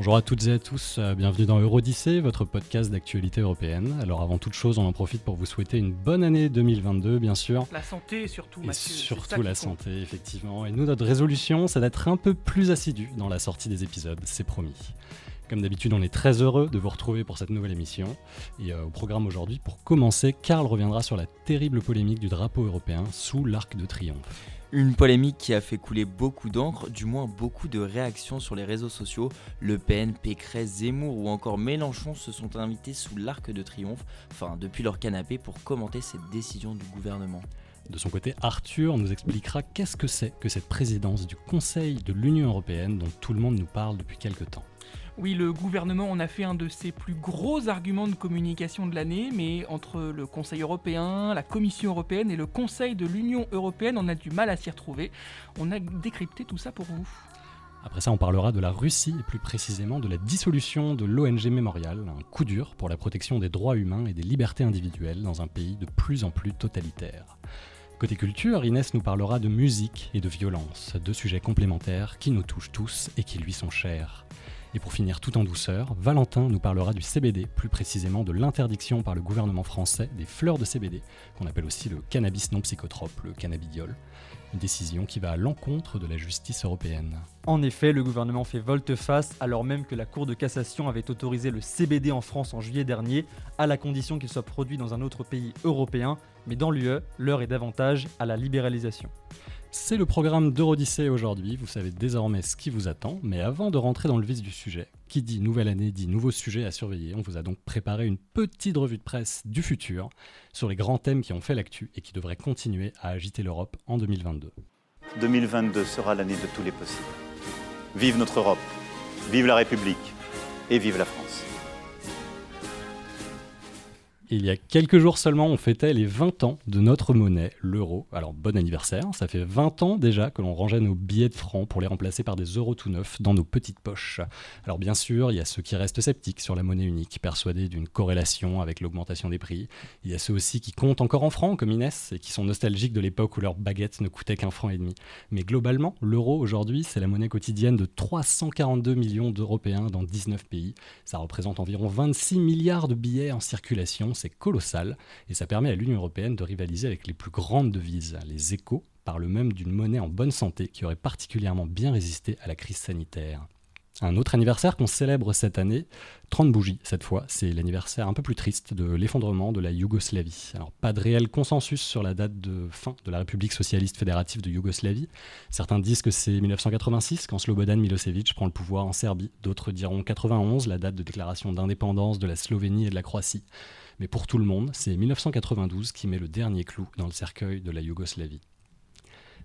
Bonjour à toutes et à tous, euh, bienvenue dans Eurodyssée, votre podcast d'actualité européenne. Alors avant toute chose, on en profite pour vous souhaiter une bonne année 2022, bien sûr. La santé surtout, Et Mathieu. surtout la compte. santé, effectivement. Et nous, notre résolution, c'est d'être un peu plus assidus dans la sortie des épisodes, c'est promis. Comme d'habitude, on est très heureux de vous retrouver pour cette nouvelle émission. Et euh, au programme aujourd'hui, pour commencer, Karl reviendra sur la terrible polémique du drapeau européen sous l'Arc de Triomphe. Une polémique qui a fait couler beaucoup d'encre, du moins beaucoup de réactions sur les réseaux sociaux. Le Pen, Pécresse, Zemmour ou encore Mélenchon se sont invités sous l'arc de triomphe, enfin depuis leur canapé, pour commenter cette décision du gouvernement. De son côté, Arthur nous expliquera qu'est-ce que c'est que cette présidence du Conseil de l'Union européenne dont tout le monde nous parle depuis quelque temps. Oui, le gouvernement en a fait un de ses plus gros arguments de communication de l'année, mais entre le Conseil européen, la Commission européenne et le Conseil de l'Union européenne, on a du mal à s'y retrouver. On a décrypté tout ça pour vous. Après ça, on parlera de la Russie et plus précisément de la dissolution de l'ONG Memorial, un coup dur pour la protection des droits humains et des libertés individuelles dans un pays de plus en plus totalitaire. Côté culture, Inès nous parlera de musique et de violence, deux sujets complémentaires qui nous touchent tous et qui lui sont chers. Et pour finir tout en douceur, Valentin nous parlera du CBD, plus précisément de l'interdiction par le gouvernement français des fleurs de CBD, qu'on appelle aussi le cannabis non psychotrope, le cannabidiol. Une décision qui va à l'encontre de la justice européenne. En effet, le gouvernement fait volte-face alors même que la Cour de cassation avait autorisé le CBD en France en juillet dernier, à la condition qu'il soit produit dans un autre pays européen, mais dans l'UE, l'heure est davantage à la libéralisation. C'est le programme d'Eurodyssée aujourd'hui, vous savez désormais ce qui vous attend, mais avant de rentrer dans le vif du sujet, qui dit nouvelle année dit nouveau sujet à surveiller, on vous a donc préparé une petite revue de presse du futur sur les grands thèmes qui ont fait l'actu et qui devraient continuer à agiter l'Europe en 2022. 2022 sera l'année de tous les possibles. Vive notre Europe, vive la République et vive la France. Il y a quelques jours seulement, on fêtait les 20 ans de notre monnaie, l'euro. Alors bon anniversaire, ça fait 20 ans déjà que l'on rangeait nos billets de francs pour les remplacer par des euros tout neufs dans nos petites poches. Alors bien sûr, il y a ceux qui restent sceptiques sur la monnaie unique, persuadés d'une corrélation avec l'augmentation des prix. Il y a ceux aussi qui comptent encore en francs, comme Inès, et qui sont nostalgiques de l'époque où leur baguette ne coûtait qu'un franc et demi. Mais globalement, l'euro aujourd'hui, c'est la monnaie quotidienne de 342 millions d'Européens dans 19 pays. Ça représente environ 26 milliards de billets en circulation, c'est colossal, et ça permet à l'Union européenne de rivaliser avec les plus grandes devises. Les échos parlent même d'une monnaie en bonne santé qui aurait particulièrement bien résisté à la crise sanitaire. Un autre anniversaire qu'on célèbre cette année, 30 bougies cette fois, c'est l'anniversaire un peu plus triste de l'effondrement de la Yougoslavie. Alors pas de réel consensus sur la date de fin de la République socialiste fédérative de Yougoslavie. Certains disent que c'est 1986 quand Slobodan Milosevic prend le pouvoir en Serbie, d'autres diront 91, la date de déclaration d'indépendance de la Slovénie et de la Croatie. Mais pour tout le monde, c'est 1992 qui met le dernier clou dans le cercueil de la Yougoslavie.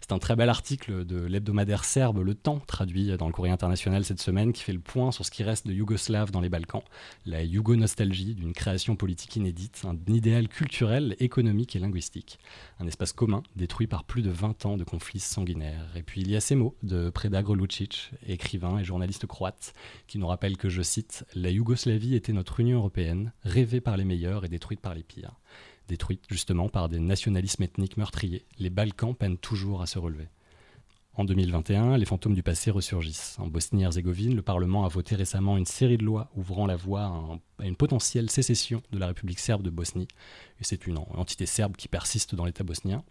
C'est un très bel article de l'hebdomadaire serbe Le Temps, traduit dans le courrier international cette semaine, qui fait le point sur ce qui reste de Yougoslave dans les Balkans, la Yougo-nostalgie d'une création politique inédite, un idéal culturel, économique et linguistique. Un espace commun détruit par plus de 20 ans de conflits sanguinaires. Et puis il y a ces mots de Predrag Lucic, écrivain et journaliste croate, qui nous rappelle que, je cite, La Yougoslavie était notre Union européenne, rêvée par les meilleurs et détruite par les pires détruite justement par des nationalismes ethniques meurtriers, les Balkans peinent toujours à se relever. En 2021, les fantômes du passé ressurgissent. En Bosnie-Herzégovine, le Parlement a voté récemment une série de lois ouvrant la voie à, un- à une potentielle sécession de la République serbe de Bosnie. C'est une en- entité serbe qui persiste dans l'État bosnien.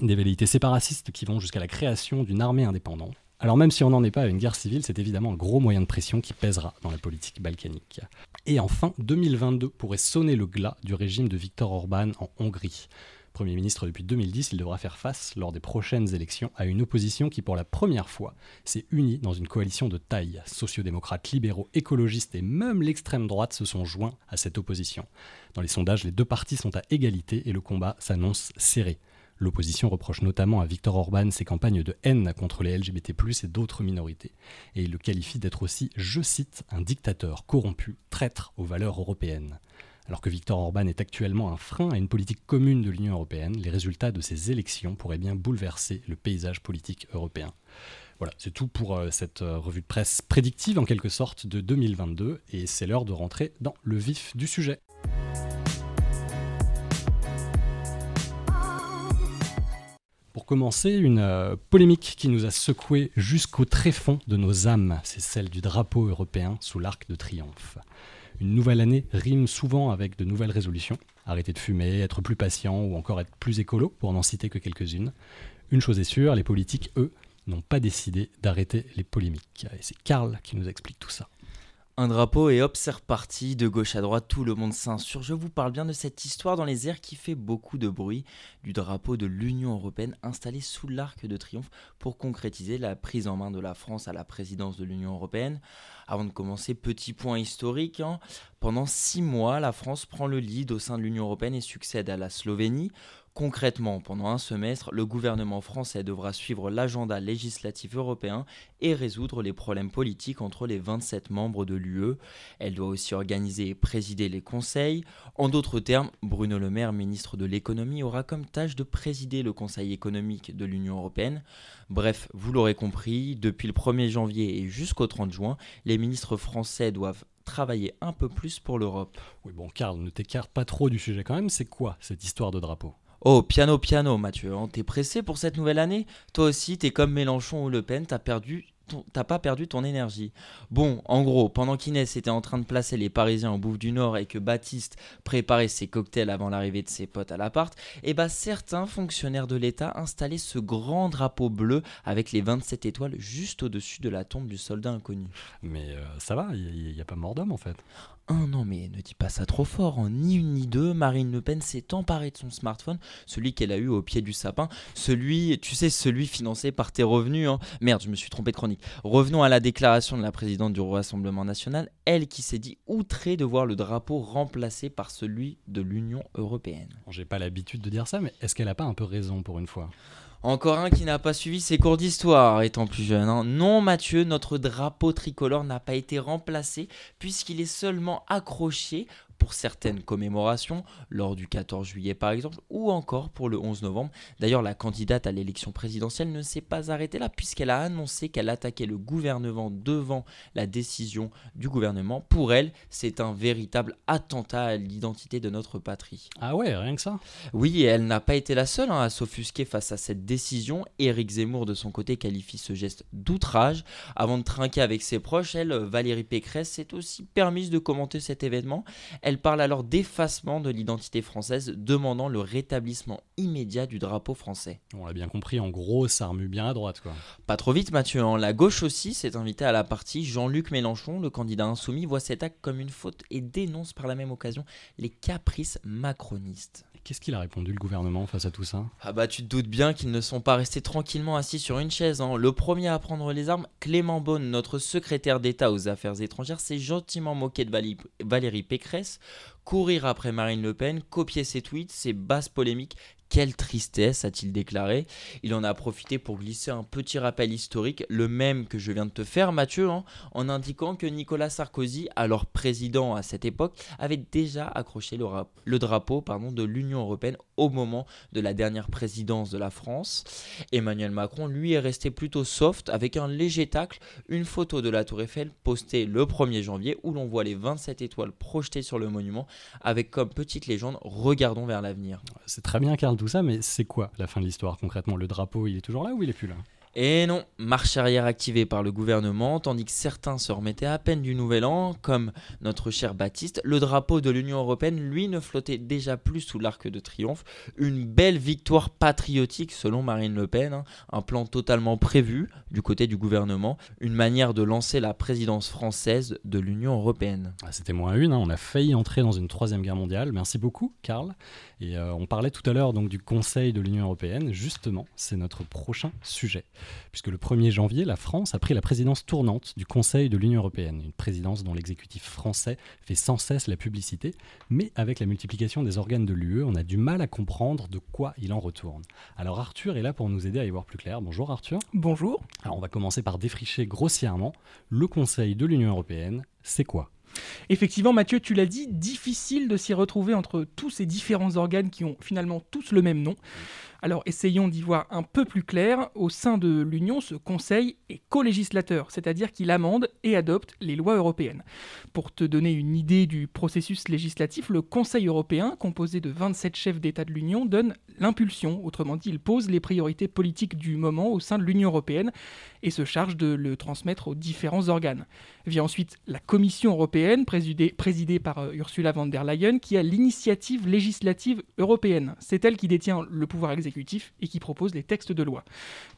Des velléités séparatistes qui vont jusqu'à la création d'une armée indépendante. Alors même si on n'en est pas à une guerre civile, c'est évidemment un gros moyen de pression qui pèsera dans la politique balkanique. Et enfin, 2022 pourrait sonner le glas du régime de Viktor Orban en Hongrie. Premier ministre depuis 2010, il devra faire face, lors des prochaines élections, à une opposition qui, pour la première fois, s'est unie dans une coalition de taille. Sociodémocrates, libéraux, écologistes et même l'extrême droite se sont joints à cette opposition. Dans les sondages, les deux partis sont à égalité et le combat s'annonce serré. L'opposition reproche notamment à Viktor Orban ses campagnes de haine contre les LGBT+, et d'autres minorités. Et il le qualifie d'être aussi, je cite, un dictateur corrompu, traître aux valeurs européennes. Alors que Viktor Orban est actuellement un frein à une politique commune de l'Union européenne, les résultats de ces élections pourraient bien bouleverser le paysage politique européen. Voilà, c'est tout pour euh, cette euh, revue de presse prédictive en quelque sorte de 2022 et c'est l'heure de rentrer dans le vif du sujet. Commencer, une euh, polémique qui nous a secoué jusqu'au tréfonds de nos âmes, c'est celle du drapeau européen sous l'arc de triomphe. Une nouvelle année rime souvent avec de nouvelles résolutions. Arrêter de fumer, être plus patient ou encore être plus écolo, pour n'en citer que quelques-unes. Une chose est sûre, les politiques, eux, n'ont pas décidé d'arrêter les polémiques. Et c'est Karl qui nous explique tout ça. Un drapeau et hop, c'est reparti, de gauche à droite, tout le monde s'insure. Je vous parle bien de cette histoire dans les airs qui fait beaucoup de bruit, du drapeau de l'Union Européenne installé sous l'arc de triomphe pour concrétiser la prise en main de la France à la présidence de l'Union Européenne. Avant de commencer, petit point historique, hein. pendant six mois, la France prend le lead au sein de l'Union Européenne et succède à la Slovénie. Concrètement, pendant un semestre, le gouvernement français devra suivre l'agenda législatif européen et résoudre les problèmes politiques entre les 27 membres de l'UE. Elle doit aussi organiser et présider les conseils. En d'autres termes, Bruno Le Maire, ministre de l'économie, aura comme tâche de présider le Conseil économique de l'Union européenne. Bref, vous l'aurez compris, depuis le 1er janvier et jusqu'au 30 juin, les ministres français doivent travailler un peu plus pour l'Europe. Oui bon Karl, ne t'écarte pas trop du sujet quand même, c'est quoi cette histoire de drapeau? Oh, piano, piano, Mathieu, hein. t'es pressé pour cette nouvelle année? Toi aussi, t'es comme Mélenchon ou Le Pen, t'as perdu pas perdu ton énergie. Bon, en gros, pendant qu'Inès était en train de placer les Parisiens au Bouffe du Nord et que Baptiste préparait ses cocktails avant l'arrivée de ses potes à l'appart, eh bah certains fonctionnaires de l'État installaient ce grand drapeau bleu avec les 27 étoiles juste au-dessus de la tombe du soldat inconnu. Mais euh, ça va, il n'y a, pas mort d'homme en fait. Non mais ne dis pas ça trop fort, en hein. ni une ni deux, Marine Le Pen s'est emparée de son smartphone, celui qu'elle a eu au pied du sapin, celui, tu sais, celui financé par tes revenus. Hein. Merde, je me suis trompé de chronique. Revenons à la déclaration de la présidente du Rassemblement national, elle qui s'est dit outrée de voir le drapeau remplacé par celui de l'Union européenne. J'ai pas l'habitude de dire ça, mais est-ce qu'elle a pas un peu raison pour une fois? Encore un qui n'a pas suivi ses cours d'histoire étant plus jeune. Hein. Non Mathieu, notre drapeau tricolore n'a pas été remplacé puisqu'il est seulement accroché pour certaines commémorations, lors du 14 juillet par exemple, ou encore pour le 11 novembre. D'ailleurs, la candidate à l'élection présidentielle ne s'est pas arrêtée là, puisqu'elle a annoncé qu'elle attaquait le gouvernement devant la décision du gouvernement. Pour elle, c'est un véritable attentat à l'identité de notre patrie. Ah ouais, rien que ça Oui, et elle n'a pas été la seule hein, à s'offusquer face à cette décision. Éric Zemmour, de son côté, qualifie ce geste d'outrage. Avant de trinquer avec ses proches, elle, Valérie Pécresse, s'est aussi permise de commenter cet événement. Elle parle alors d'effacement de l'identité française, demandant le rétablissement immédiat du drapeau français. On l'a bien compris, en gros, ça remue bien à droite. Quoi. Pas trop vite, Mathieu. Hein. La gauche aussi s'est invitée à la partie. Jean-Luc Mélenchon, le candidat insoumis, voit cet acte comme une faute et dénonce par la même occasion les caprices macronistes. Qu'est-ce qu'il a répondu le gouvernement face à tout ça? Ah bah tu te doutes bien qu'ils ne sont pas restés tranquillement assis sur une chaise. Hein. Le premier à prendre les armes, Clément Beaune, notre secrétaire d'État aux Affaires étrangères, s'est gentiment moqué de Valérie Pécresse, courir après Marine Le Pen, copier ses tweets, ses basses polémiques quelle tristesse, a-t-il déclaré. Il en a profité pour glisser un petit rappel historique, le même que je viens de te faire, Mathieu, hein, en indiquant que Nicolas Sarkozy, alors président à cette époque, avait déjà accroché le, drapeau de l'Union européenne au moment de la dernière présidence de la France. Emmanuel Macron, lui, est resté plutôt soft avec un léger tacle, une photo de la Tour Eiffel postée le 1er janvier où l'on voit les 27 étoiles projetées sur le monument avec comme petite légende Regardons vers l'avenir. C'est très bien, Karl, tout ça, mais c'est quoi la fin de l'histoire concrètement? Le drapeau, il est toujours là ou il est plus là? Et non, marche arrière activée par le gouvernement, tandis que certains se remettaient à peine du nouvel an, comme notre cher Baptiste, le drapeau de l'Union européenne, lui, ne flottait déjà plus sous l'arc de triomphe. Une belle victoire patriotique selon Marine Le Pen, hein. un plan totalement prévu du côté du gouvernement, une manière de lancer la présidence française de l'Union européenne. Ah, c'était moins une, hein. on a failli entrer dans une troisième guerre mondiale. Merci beaucoup, Karl. Et euh, on parlait tout à l'heure donc du Conseil de l'Union européenne. Justement, c'est notre prochain sujet puisque le 1er janvier, la France a pris la présidence tournante du Conseil de l'Union européenne, une présidence dont l'exécutif français fait sans cesse la publicité, mais avec la multiplication des organes de l'UE, on a du mal à comprendre de quoi il en retourne. Alors Arthur est là pour nous aider à y voir plus clair. Bonjour Arthur. Bonjour. Alors on va commencer par défricher grossièrement le Conseil de l'Union européenne, c'est quoi? Effectivement, Mathieu, tu l'as dit, difficile de s'y retrouver entre tous ces différents organes qui ont finalement tous le même nom. Alors essayons d'y voir un peu plus clair. Au sein de l'Union, ce Conseil est co-législateur, c'est-à-dire qu'il amende et adopte les lois européennes. Pour te donner une idée du processus législatif, le Conseil européen, composé de 27 chefs d'État de l'Union, donne l'impulsion, autrement dit, il pose les priorités politiques du moment au sein de l'Union européenne et se charge de le transmettre aux différents organes. Vient ensuite la Commission européenne, présidée, présidée par euh, Ursula von der Leyen, qui a l'initiative législative européenne. C'est elle qui détient le pouvoir exécutif et qui propose les textes de loi.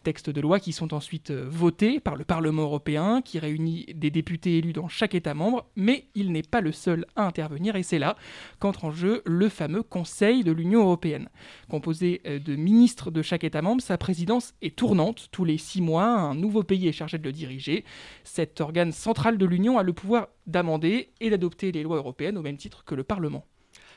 Textes de loi qui sont ensuite euh, votés par le Parlement européen, qui réunit des députés élus dans chaque État membre, mais il n'est pas le seul à intervenir et c'est là qu'entre en jeu le fameux Conseil de l'Union européenne. Composé euh, de ministres de chaque État membre, sa présidence est tournante. Tous les six mois, un nouveau pays est chargé de le diriger. Cet organe central de l'Union a le pouvoir d'amender et d'adopter les lois européennes au même titre que le Parlement.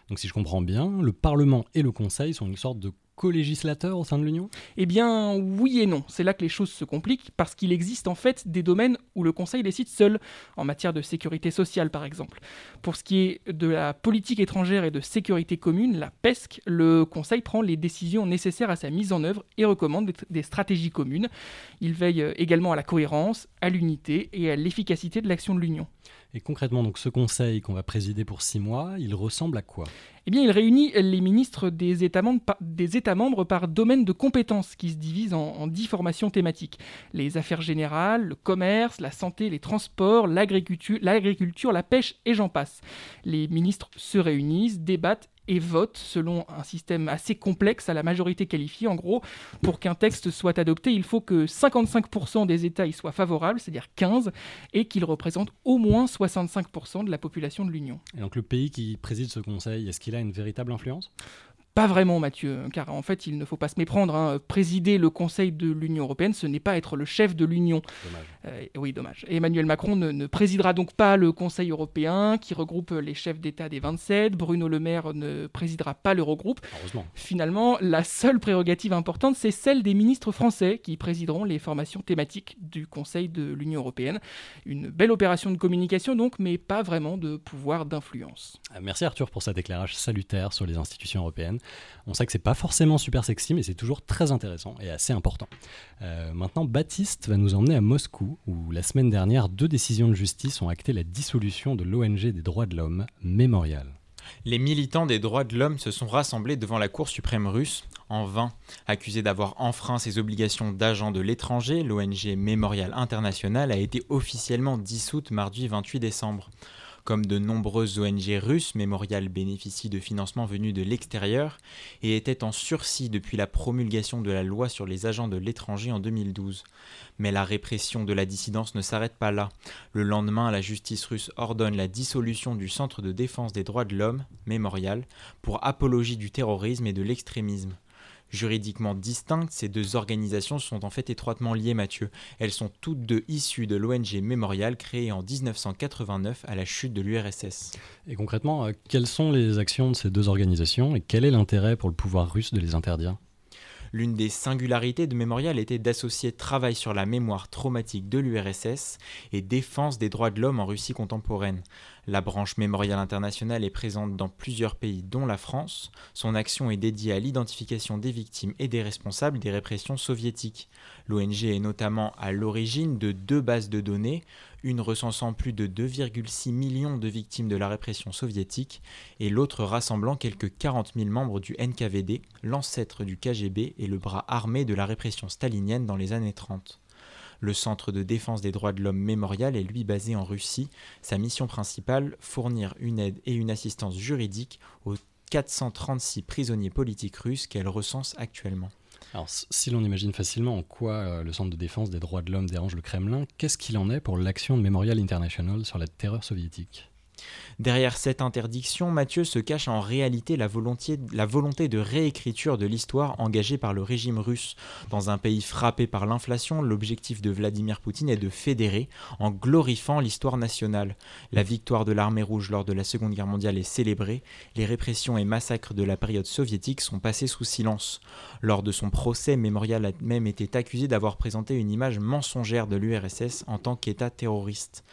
Donc si je comprends bien, le Parlement et le Conseil sont une sorte de co-législateur au sein de l'Union? Eh bien, oui et non. C'est là que les choses se compliquent, parce qu'il existe en fait des domaines où le Conseil décide seul, en matière de sécurité sociale par exemple. Pour ce qui est de la politique étrangère et de sécurité commune, la PESC, le Conseil prend les décisions nécessaires à sa mise en œuvre et recommande des stratégies communes. Il veille également à la cohérence, à l'unité et à l'efficacité de l'action de l'Union. Et concrètement, donc ce conseil qu'on va présider pour six mois, il ressemble à quoi? Eh bien, il réunit les ministres des États membres par, domaine de compétences qui se divisent en, en dix formations thématiques. Les affaires générales, le commerce, la santé, les transports, l'agriculture, la pêche et j'en passe. Les ministres se réunissent, débattent et vote selon un système assez complexe à la majorité qualifiée. En gros, pour qu'un texte soit adopté, il faut que 55% des États y soient favorables, c'est-à-dire 15, et qu'il représente au moins 65% de la population de l'Union. Et donc le pays qui préside ce conseil, est-ce qu'il a une véritable influence? Pas vraiment, Mathieu, car en fait, il ne faut pas se méprendre. Hein. Présider le Conseil de l'Union européenne, ce n'est pas être le chef de l'Union. Euh, oui, dommage. Emmanuel Macron ne, présidera donc pas le Conseil européen, qui regroupe les chefs d'État des 27. Bruno Le Maire ne présidera pas l'Eurogroupe. Finalement, la seule prérogative importante, c'est celle des ministres français, qui présideront les formations thématiques du Conseil de l'Union européenne. Une belle opération de communication, donc, mais pas vraiment de pouvoir d'influence. Euh, merci Arthur pour cet éclairage salutaire sur les institutions européennes. On sait que c'est pas forcément super sexy, mais c'est toujours très intéressant et assez important. Euh, maintenant, Baptiste va nous emmener à Moscou, où la semaine dernière, deux décisions de justice ont acté la dissolution de l'ONG des droits de l'homme, Mémorial. Les militants des droits de l'homme se sont rassemblés devant la Cour suprême russe, en vain. Accusé d'avoir enfreint ses obligations d'agent de l'étranger, l'ONG Mémorial International a été officiellement dissoute mardi 28 décembre. Comme de nombreuses ONG russes, Memorial bénéficie de financements venus de l'extérieur et était en sursis depuis la promulgation de la loi sur les agents de l'étranger en 2012. Mais la répression de la dissidence ne s'arrête pas là. Le lendemain, la justice russe ordonne la dissolution du Centre de défense des droits de l'homme, Memorial, pour apologie du terrorisme et de l'extrémisme juridiquement distinctes, ces deux organisations sont en fait étroitement liées, Mathieu. Elles sont toutes deux issues de l'ONG Mémorial créée en 1989 à la chute de l'URSS. Et concrètement, euh, quelles sont les actions de ces deux organisations et quel est l'intérêt pour le pouvoir russe de les interdire? L'une des singularités de Mémorial était d'associer travail sur la mémoire traumatique de l'URSS et défense des droits de l'homme en Russie contemporaine. La branche Mémorial International est présente dans plusieurs pays, dont la France. Son action est dédiée à l'identification des victimes et des responsables des répressions soviétiques. L'ONG est notamment à l'origine de deux bases de données, une recensant plus de 2,6 millions de victimes de la répression soviétique et l'autre rassemblant quelques 40 000 membres du NKVD, l'ancêtre du KGB et le bras armé de la répression stalinienne dans les années 30. Le Centre de défense des droits de l'homme mémorial est lui basé en Russie. Sa mission principale, fournir une aide et une assistance juridique aux 436 prisonniers politiques russes qu'elle recense actuellement. Alors, si l'on imagine facilement en quoi euh, le Centre de défense des droits de l'homme dérange le Kremlin, qu'est-ce qu'il en est pour l'action de Memorial International sur la terreur soviétique? Derrière cette interdiction, Mathieu se cache en réalité la volonté, la volonté de réécriture de l'histoire engagée par le régime russe. Dans un pays frappé par l'inflation, l'objectif de Vladimir Poutine est de fédérer en glorifiant l'histoire nationale. La victoire de l'armée rouge lors de la Seconde Guerre mondiale est célébrée, les répressions et massacres de la période soviétique sont passés sous silence. Lors de son procès, Memorial a même été accusé d'avoir présenté une image mensongère de l'URSS en tant qu'État terroriste.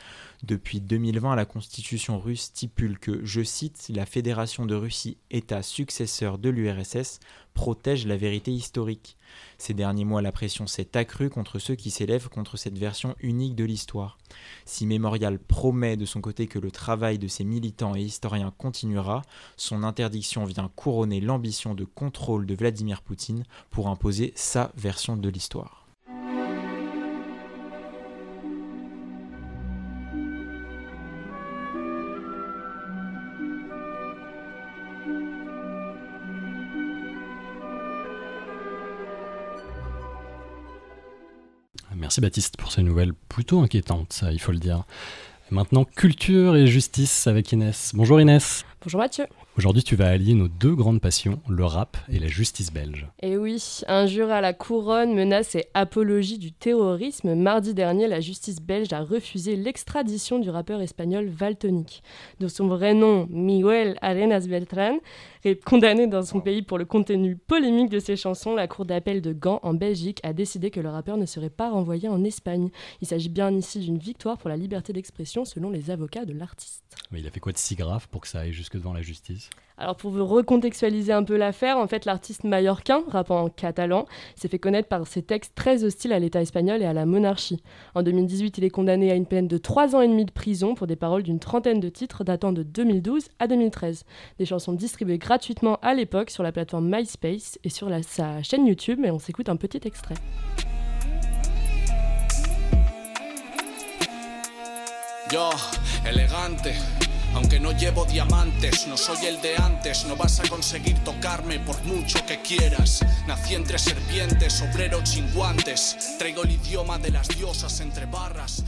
Depuis 2020, la constitution russe stipule que, je cite, la Fédération de Russie, État successeur de l'URSS, protège la vérité historique. Ces derniers mois, la pression s'est accrue contre ceux qui s'élèvent contre cette version unique de l'histoire. Si Mémorial promet de son côté que le travail de ses militants et historiens continuera, son interdiction vient couronner l'ambition de contrôle de Vladimir Poutine pour imposer sa version de l'histoire. Merci Baptiste pour ces nouvelles plutôt inquiétantes, il faut le dire. Maintenant, culture et justice avec Inès. Bonjour Inès. Bonjour Mathieu. Aujourd'hui, tu vas allier nos deux grandes passions, le rap et la justice belge. Et eh oui, injure à la couronne, menace et apologie du terrorisme. Mardi dernier, la justice belge a refusé l'extradition du rappeur espagnol Valtonic. De son vrai nom, Miguel Arenas Beltrán, condamné dans son pays pour le contenu polémique de ses chansons, la cour d'appel de Gand en Belgique a décidé que le rappeur ne serait pas renvoyé en Espagne. Il s'agit bien ici d'une victoire pour la liberté d'expression selon les avocats de l'artiste. Mais il a fait quoi de si grave pour que ça aille jusque devant la justice alors pour vous recontextualiser un peu l'affaire, en fait l'artiste mallorquin, rappant en catalan, s'est fait connaître par ses textes très hostiles à l'État espagnol et à la monarchie. En 2018, il est condamné à une peine de 3 ans et demi de prison pour des paroles d'une trentaine de titres datant de 2012 à 2013. Des chansons distribuées gratuitement à l'époque sur la plateforme MySpace et sur sa chaîne YouTube, et on s'écoute un petit extrait. Yo, elegante. Aunque no llevo diamantes, no soy el de antes, no vas a conseguir tocarme por mucho que quieras. Entre obrero. Traigo el de las diosas entre barras,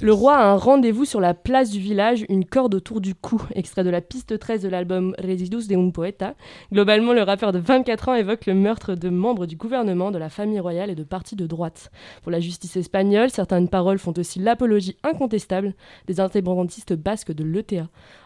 Le roi a un rendez-vous sur la place du village, une corde autour du cou. Extrait de la piste 13 de l'album Residus de un Poeta. Globalement, le rappeur de 24 ans évoque le meurtre de membres du gouvernement, de la famille royale et de partis de droite. Pour la justice espagnole, certaines paroles font aussi l'apologie incontestable des indépendantistes basques de l'ETA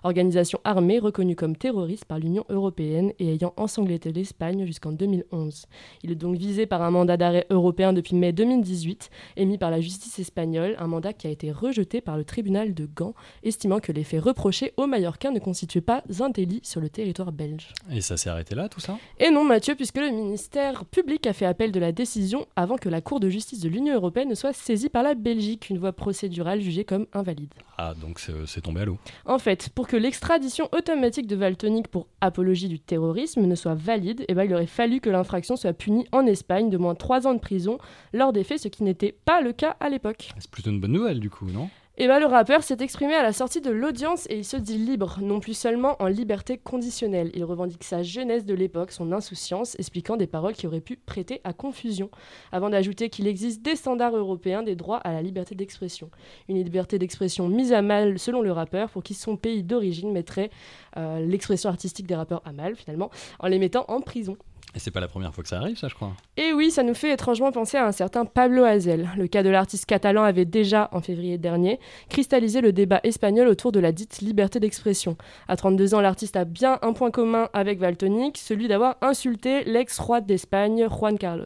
organisation armée reconnue comme terroriste par l'Union européenne et ayant ensanglanté l'Espagne jusqu'en 2011. Il est donc visé par un mandat d'arrêt européen depuis mai 2018, émis par la justice espagnole, un mandat qui a été rejeté par le tribunal de Gand, estimant que les faits reprochés aux Mallorquins ne constituaient pas un délit sur le territoire belge. Et ça s'est arrêté là, tout ça? Et non, Mathieu, puisque le ministère public a fait appel de la décision avant que la Cour de justice de l'Union européenne ne soit saisie par la Belgique, une voie procédurale jugée comme invalide. Ah, donc c'est tombé à l'eau. En fait, pour que l'extradition automatique de Valtonic pour apologie du terrorisme ne soit valide, eh ben, il aurait fallu que l'infraction soit punie en Espagne de moins de 3 ans de prison lors des faits, ce qui n'était pas le cas à l'époque. C'est plutôt une bonne nouvelle du coup, non? Et bah, le rappeur s'est exprimé à la sortie de l'audience et il se dit libre, non plus seulement en liberté conditionnelle. Il revendique sa jeunesse de l'époque, son insouciance, expliquant des paroles qui auraient pu prêter à confusion, avant d'ajouter qu'il existe des standards européens des droits à la liberté d'expression. Une liberté d'expression mise à mal selon le rappeur, pour qui son pays d'origine mettrait euh, l'expression artistique des rappeurs à mal finalement, en les mettant en prison. Et c'est pas la première fois que ça arrive, ça, je crois. Et oui, ça nous fait étrangement penser à un certain Pablo Hazel. Le cas de l'artiste catalan avait déjà, en février dernier, cristallisé le débat espagnol autour de la dite liberté d'expression. À 32 ans, l'artiste a bien un point commun avec Valtonic, celui d'avoir insulté l'ex-roi d'Espagne, Juan Carlos.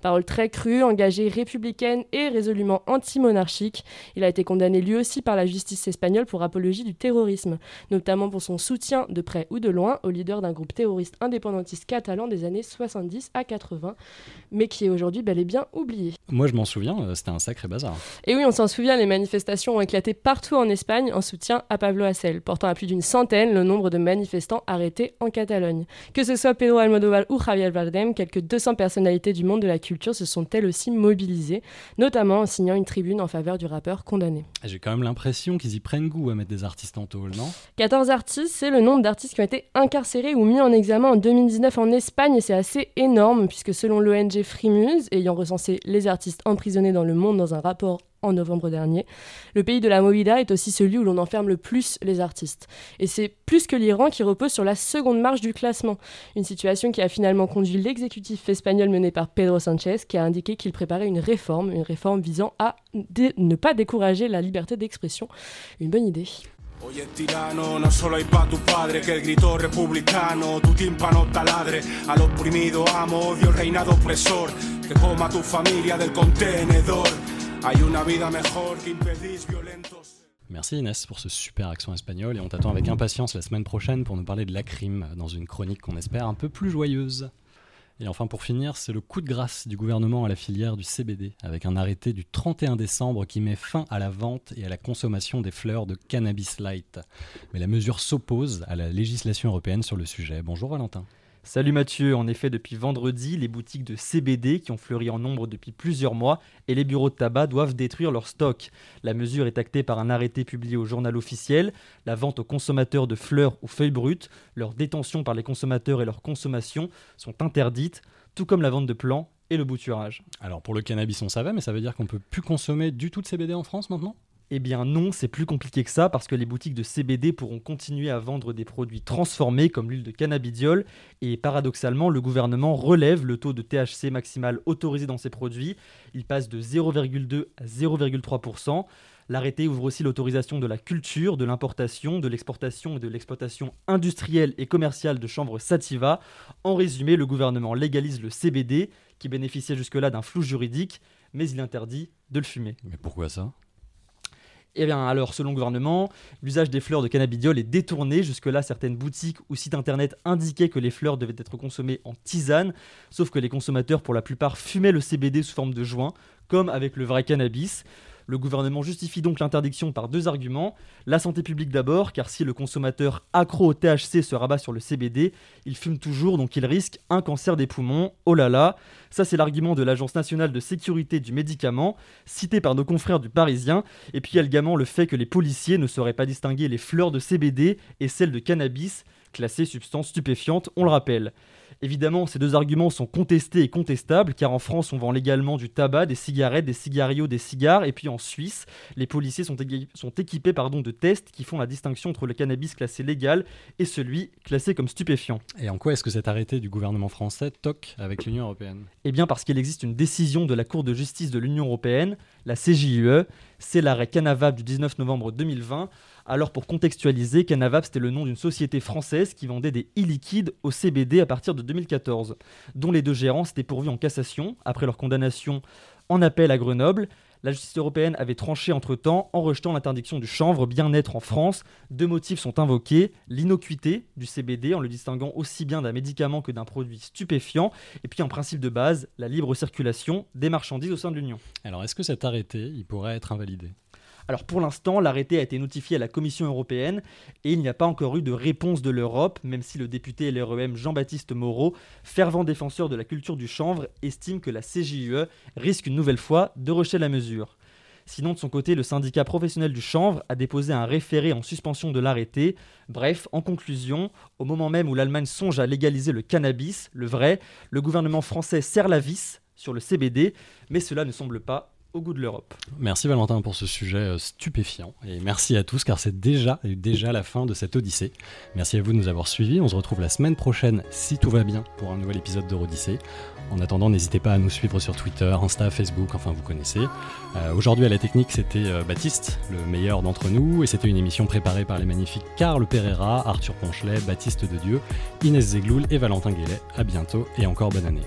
Parole très crue, engagée républicaine et résolument anti-monarchique, il a été condamné lui aussi par la justice espagnole pour apologie du terrorisme, notamment pour son soutien, de près ou de loin, au leader d'un groupe terroriste indépendantiste catalan des années 70 à 80, mais qui est aujourd'hui bel et bien oublié. Moi, je m'en souviens, euh, c'était un sacré bazar. Et oui, on s'en souvient, les manifestations ont éclaté partout en Espagne en soutien à Pablo Hasél, portant à plus d'une centaine le nombre de manifestants arrêtés en Catalogne. Que ce soit Pedro Almodóvar ou Javier Bardem, quelques 200 personnalités du monde de la culture se sont elles aussi mobilisées, notamment en signant une tribune en faveur du rappeur condamné. J'ai quand même l'impression qu'ils y prennent goût à mettre des artistes en tôle, non? 14 artistes, c'est le nombre d'artistes qui ont été incarcérés ou mis en examen en 2019 en Espagne et c'est assez énorme puisque selon l'ONG Frimuse, ayant recensé les artistes emprisonnés dans le monde dans un rapport en novembre dernier. Le pays de la movida est aussi celui où l'on enferme le plus les artistes. Et c'est plus que l'Iran qui repose sur la seconde marche du classement. Une situation qui a finalement conduit l'exécutif espagnol mené par Pedro Sanchez qui a indiqué qu'il préparait une réforme, une réforme visant à ne pas décourager la liberté d'expression. Une bonne idée. Hoy es tirano, no solo hay pa' tu padre que el grito republicano, tu tímpano taladre, al oprimido amo, odio el reinado opresor, que coma tu familia del contenedor. Hay una vida mejor que impedís violentos. Merci Inès pour ce super accent espagnol et on t'attend avec impatience la semaine prochaine pour nous parler de la crime dans une chronique qu'on espère un peu plus joyeuse. Et enfin pour finir, c'est le coup de grâce du gouvernement à la filière du CBD avec un arrêté du 31 décembre qui met fin à la vente et à la consommation des fleurs de cannabis light. Mais la mesure s'oppose à la législation européenne sur le sujet. Bonjour Valentin. Salut Mathieu, en effet depuis vendredi, les boutiques de CBD qui ont fleuri en nombre depuis plusieurs mois et les bureaux de tabac doivent détruire leur stock. La mesure est actée par un arrêté publié au journal officiel. La vente aux consommateurs de fleurs ou feuilles brutes, leur détention par les consommateurs et leur consommation sont interdites, tout comme la vente de plants et le bouturage. Alors pour le cannabis on savait, mais ça veut dire qu'on peut plus consommer du tout de CBD en France maintenant? Eh bien non, c'est plus compliqué que ça parce que les boutiques de CBD pourront continuer à vendre des produits transformés comme l'huile de cannabidiol et paradoxalement le gouvernement relève le taux de THC maximal autorisé dans ces produits. Il passe de 0,2 à 0,3%. L'arrêté ouvre aussi l'autorisation de la culture, de l'importation, de l'exportation et de l'exploitation industrielle et commerciale de chanvre sativa. En résumé, le gouvernement légalise le CBD qui bénéficiait jusque-là d'un flou juridique, mais il interdit de le fumer. Mais pourquoi ça? Eh bien, alors, selon le gouvernement, l'usage des fleurs de cannabidiol est détourné. Jusque-là, certaines boutiques ou sites internet indiquaient que les fleurs devaient être consommées en tisane, sauf que les consommateurs, pour la plupart, fumaient le CBD sous forme de joint, comme avec le vrai cannabis. Le gouvernement justifie donc l'interdiction par deux arguments. La santé publique d'abord, car si le consommateur accro au THC se rabat sur le CBD, il fume toujours, donc il risque un cancer des poumons. Oh là là Ça c'est l'argument de l'Agence nationale de sécurité du médicament, cité par nos confrères du Parisien. Et puis également le fait que les policiers ne sauraient pas distinguer les fleurs de CBD et celles de cannabis, classées substances stupéfiantes, on le rappelle. Évidemment, ces deux arguments sont contestés et contestables, car en France, on vend légalement du tabac, des cigarettes, des cigarios, des cigares, et puis en Suisse, les policiers sont, sont équipés pardon, de tests qui font la distinction entre le cannabis classé légal et celui classé comme stupéfiant. Et en quoi est-ce que cet arrêté du gouvernement français toque avec l'Union européenne? Eh bien parce qu'il existe une décision de la Cour de justice de l'Union européenne, la CJUE, c'est l'arrêt Canavab du 19 novembre 2020, alors pour contextualiser, Canavap c'était le nom d'une société française qui vendait des e-liquides au CBD à partir de 2014, dont les deux gérants s'étaient pourvus en cassation après leur condamnation en appel à Grenoble. La justice européenne avait tranché entre-temps en rejetant l'interdiction du chanvre bien-être en France. Deux motifs sont invoqués, l'innocuité du CBD en le distinguant aussi bien d'un médicament que d'un produit stupéfiant, et puis en principe de base, la libre circulation des marchandises au sein de l'Union. Alors est-ce que cet arrêté, il pourrait être invalidé? Alors pour l'instant, l'arrêté a été notifié à la Commission européenne et il n'y a pas encore eu de réponse de l'Europe, même si le député LREM Jean-Baptiste Moreau, fervent défenseur de la culture du chanvre, estime que la CJUE risque une nouvelle fois de rejeter la mesure. Sinon, de son côté, le syndicat professionnel du chanvre a déposé un référé en suspension de l'arrêté. Bref, en conclusion, au moment même où l'Allemagne songe à légaliser le cannabis, le vrai, le gouvernement français serre la vis sur le CBD, mais cela ne semble pas au goût de l'Europe. Merci Valentin pour ce sujet euh, stupéfiant et merci à tous car c'est déjà, déjà la fin de cette Odyssée. Merci à vous de nous avoir suivis. On se retrouve la semaine prochaine si tout va bien pour un nouvel épisode d'Eurodyssée. En attendant, n'hésitez pas à nous suivre sur Twitter, Insta, Facebook, enfin vous connaissez. Euh, aujourd'hui à la technique, c'était euh, Baptiste, le meilleur d'entre nous, et c'était une émission préparée par les magnifiques Carl Pereira, Arthur Ponchelet, Baptiste de Dieu, Inès Zegloul et Valentin Guélet. À bientôt et encore bonne année.